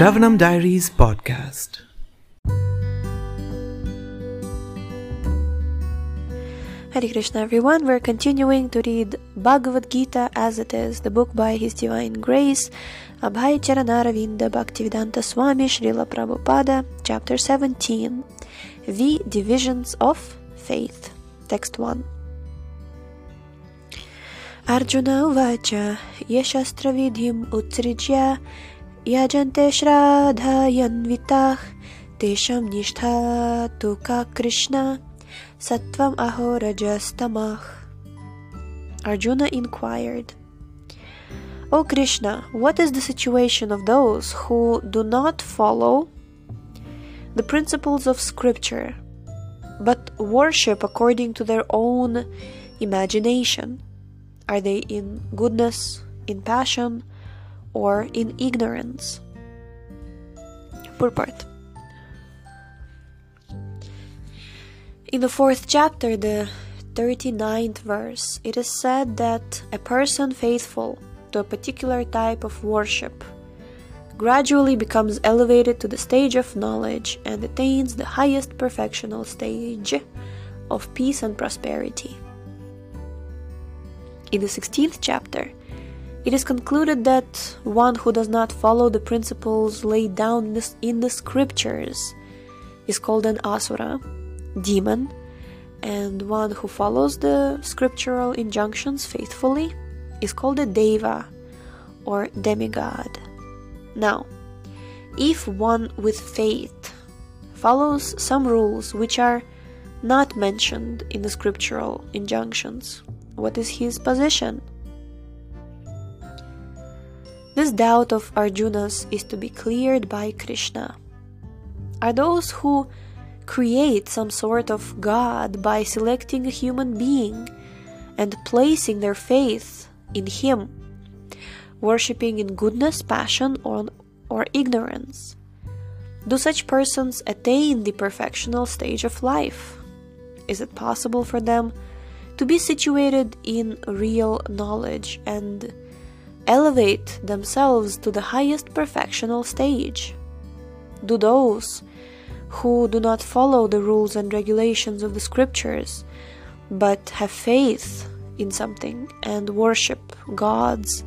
Shravanam Diaries podcast. Hare Krishna, everyone. We're continuing to read Bhagavad Gita as it is, the book by His Divine Grace, Abhay Charanaravinda Bhaktivedanta Swami Srila Prabhupada, chapter 17, The Divisions of Faith, text 1. Arjuna Uvacha Yashastravidhim Utsrijya Yajante Shradhayanvitah Tesham Nishtha Tuka Krishna Sattvam aho jastamah. Arjuna inquired, O Krishna, what is the situation of those who do not follow the principles of scripture, but worship according to their own imagination? Are they in goodness, in passion, or in ignorance? Purport In the fourth chapter, the 39th verse, it is said that a person faithful to a particular type of worship gradually becomes elevated to the stage of knowledge and attains the highest perfectional stage of peace and prosperity. In the 16th chapter, it is concluded that one who does not follow the principles laid down in the scriptures is called an asura demon, and one who follows the scriptural injunctions faithfully is called a deva or demigod. Now, if one with faith follows some rules which are not mentioned in the scriptural injunctions, what is his position? This doubt of Arjuna's is to be cleared by Krishna. Are those who create some sort of God by selecting a human being and placing their faith in Him, worshipping in goodness, passion, or, or ignorance. Do such persons attain the perfectional stage of life? Is it possible for them to be situated in real knowledge and elevate themselves to the highest perfectional stage? Do those who do not follow the rules and regulations of the scriptures, but have faith in something and worship gods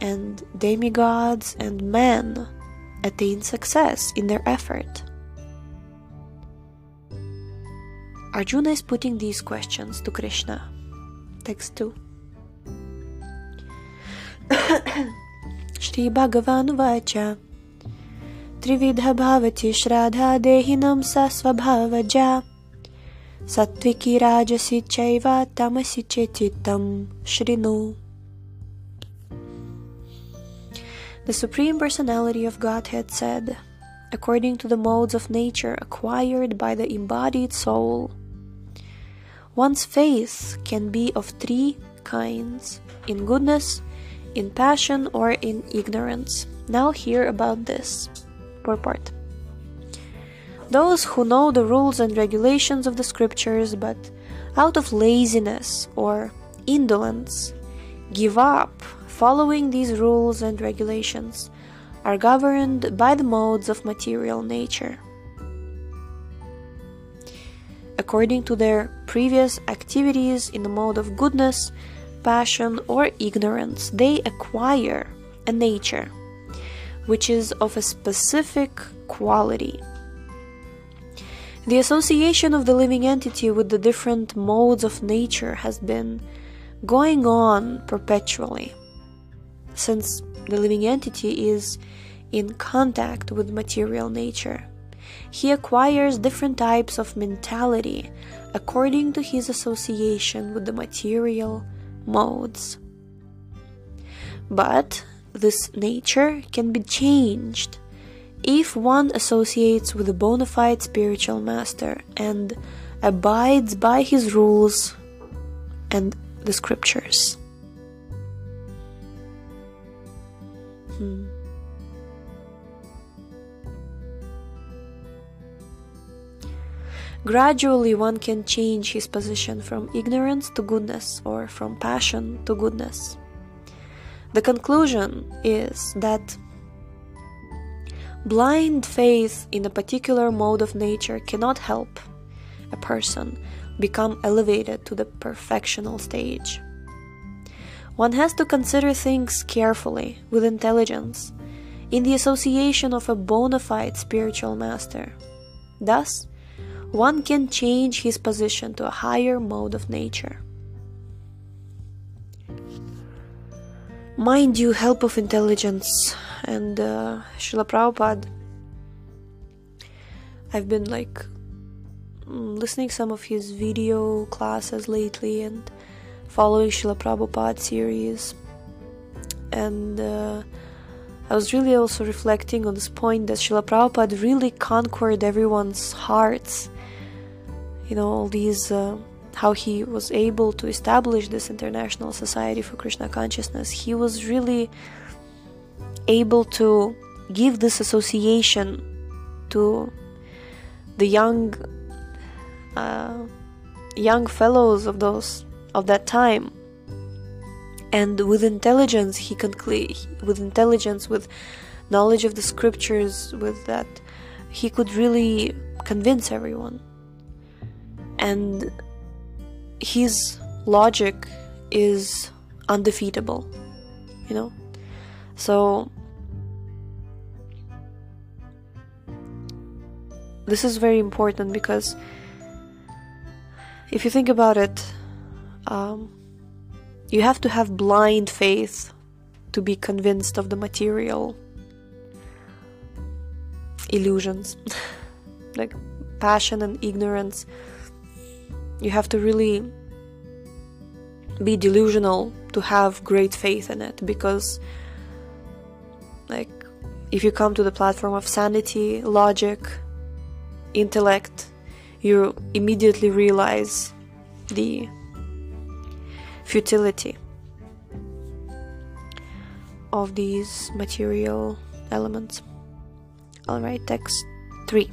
and demigods and men attain success in their effort. Arjuna is putting these questions to Krishna. Text 2. Shri Bhagavan Vacha त्रिविध भवति श्राद्धा देहिनं सा स्वभावजा सात्विकी राजसि चैव तमसि चेचित्तं शृणु The Supreme Personality of Godhead said, according to the modes of nature acquired by the embodied soul, one's faith can be of three kinds in goodness, in passion, or in ignorance. Now, hear about this purport. Those who know the rules and regulations of the scriptures, but out of laziness or indolence give up following these rules and regulations are governed by the modes of material nature. According to their previous activities in the mode of goodness, passion, or ignorance, they acquire a nature which is of a specific quality. The association of the living entity with the different modes of nature has been going on perpetually, since the living entity is in contact with material nature. He acquires different types of mentality according to his association with the material modes. But this nature can be changed if one associates with a bona fide spiritual master and abides by his rules and the scriptures. Hmm. Gradually, one can change his position from ignorance to goodness or from passion to goodness. The conclusion is that Blind faith in a particular mode of nature cannot help a person become elevated to the perfectional stage. One has to consider things carefully, with intelligence, in the association of a bona fide spiritual master. Thus, one can change his position to a higher mode of nature. Mind you, help of intelligence and uh, Srila Prabhupada. I've been like mm, listening some of his video classes lately and following Srila Prabhupada series, and uh, I was really also reflecting on this point that Srila Prabhupada really conquered everyone's hearts. You know, all these, uh, how he was able to establish this international society for Krishna consciousness. He was really able to give this association to the young, uh, young fellows of those of that time and with intelligence he can with intelligence with knowledge of the scriptures with that he could really convince everyone and his logic is undefeatable you know so this is very important because if you think about it um, you have to have blind faith to be convinced of the material illusions, like passion and ignorance. You have to really be delusional to have great faith in it because, like, if you come to the platform of sanity, logic, intellect, you immediately realize the futility of these material elements. Alright, text 3.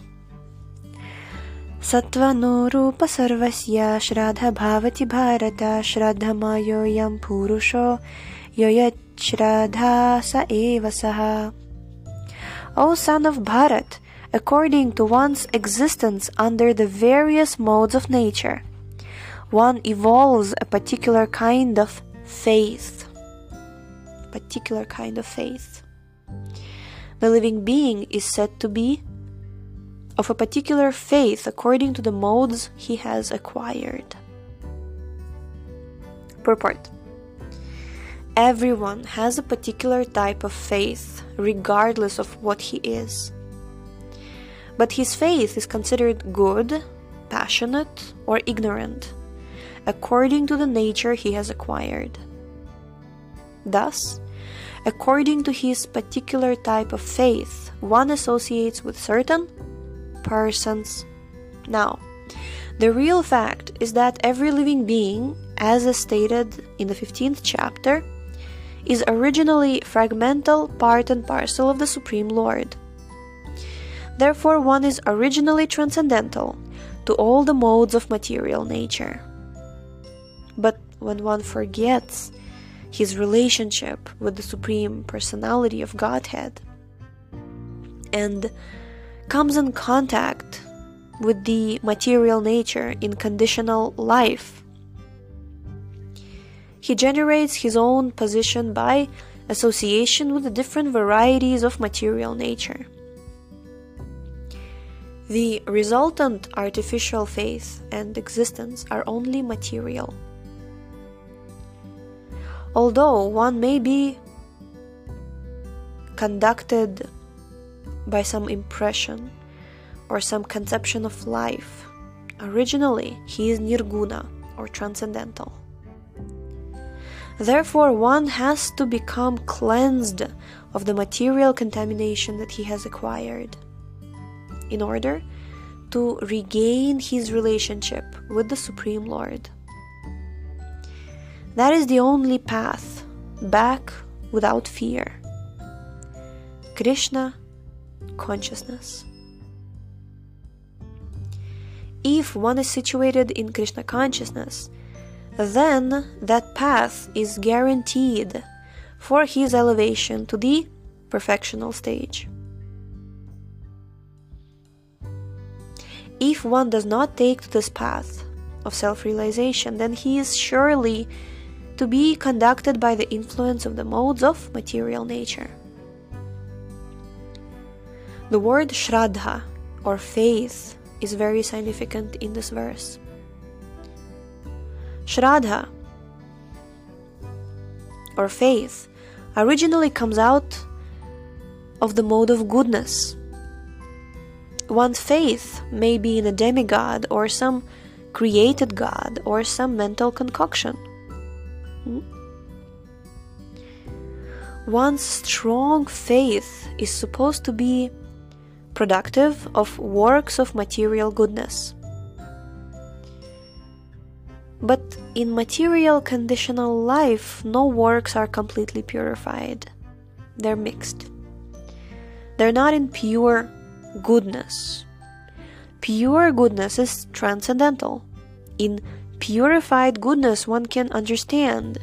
सत्त्वनोरूप सर्वस्य श्राद्ध भावति भारत श्राद्धमयोऽयं पुरुषो यो यच्छ्राद्धा स एव सः O son of Bharat, according to one's existence under the various modes of nature, one evolves a particular kind of faith. Particular kind of faith. The living being is said to be of a particular faith according to the modes he has acquired. Purport Everyone has a particular type of faith, regardless of what he is. But his faith is considered good, passionate, or ignorant according to the nature he has acquired. Thus, according to his particular type of faith, one associates with certain persons. Now, the real fact is that every living being, as is stated in the 15th chapter, is originally fragmental part and parcel of the Supreme Lord. Therefore, one is originally transcendental to all the modes of material nature. But when one forgets his relationship with the Supreme Personality of Godhead and comes in contact with the material nature in conditional life, he generates his own position by association with the different varieties of material nature. The resultant artificial faith and existence are only material although one may be conducted by some impression or some conception of life. Originally, he is nirguna or transcendental. Therefore, one has to become cleansed of the material contamination that he has acquired in order to regain his relationship with the Supreme Lord. That is the only path back without fear. Krishna consciousness. If one is situated in Krishna consciousness, then that path is guaranteed for his elevation to the perfectional stage. If one does not take to this path of self realization, then he is surely to be conducted by the influence of the modes of material nature. The word Shraddha or faith is very significant in this verse. Shraddha or faith originally comes out of the mode of goodness. One's faith may be in a demigod or some created god or some mental concoction. Hmm? One's strong faith is supposed to be productive of works of material goodness. But in material conditional life, no works are completely purified. They're mixed. They're not in pure goodness. Pure goodness is transcendental. In purified goodness, one can understand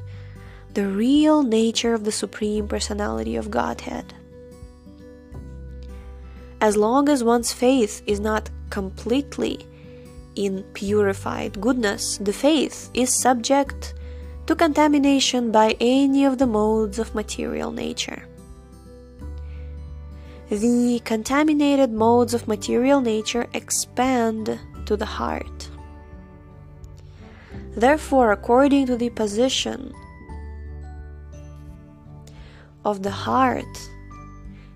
the real nature of the Supreme Personality of Godhead. As long as one's faith is not completely in purified goodness, the faith is subject to contamination by any of the modes of material nature. The contaminated modes of material nature expand to the heart. Therefore, according to the position of the heart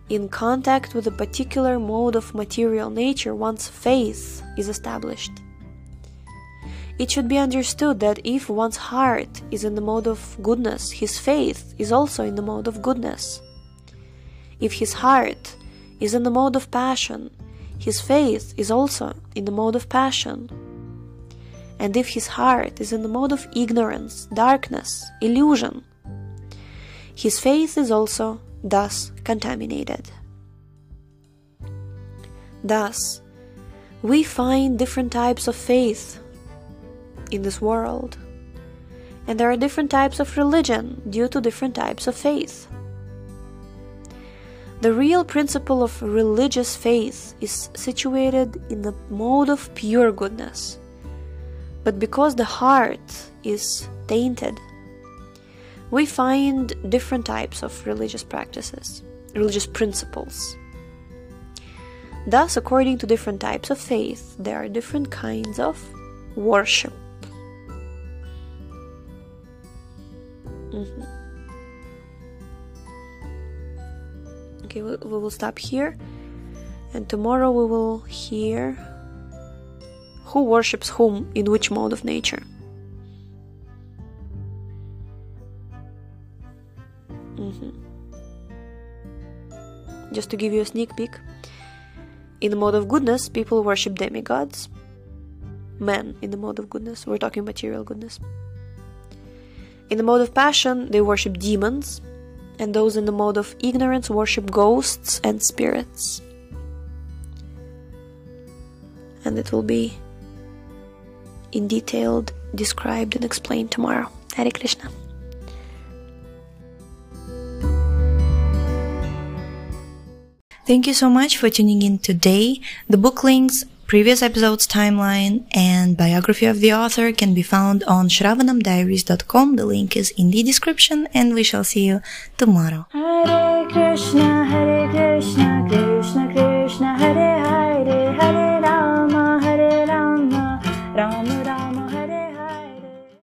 in contact with a particular mode of material nature, one's faith is established. It should be understood that if one's heart is in the mode of goodness, his faith is also in the mode of goodness. If his heart is in the mode of passion, his faith is also in the mode of passion. And if his heart is in the mode of ignorance, darkness, illusion, his faith is also thus contaminated. Thus, we find different types of faith in this world. And there are different types of religion due to different types of faith. The real principle of religious faith is situated in the mode of pure goodness. But because the heart is tainted, we find different types of religious practices, religious principles. Thus, according to different types of faith, there are different kinds of worship. Mm-hmm. Okay, we, we will stop here, and tomorrow we will hear who worships whom in which mode of nature. Just to give you a sneak peek, in the mode of goodness, people worship demigods. Men in the mode of goodness, we're talking material goodness. In the mode of passion, they worship demons, and those in the mode of ignorance worship ghosts and spirits. And it will be in detail described and explained tomorrow. Hare Krishna. Thank you so much for tuning in today. The book links Previous episode's timeline and biography of the author can be found on shravanamdiaries.com. The link is in the description and we shall see you tomorrow. Hare Krishna, Hare Krishna, Krishna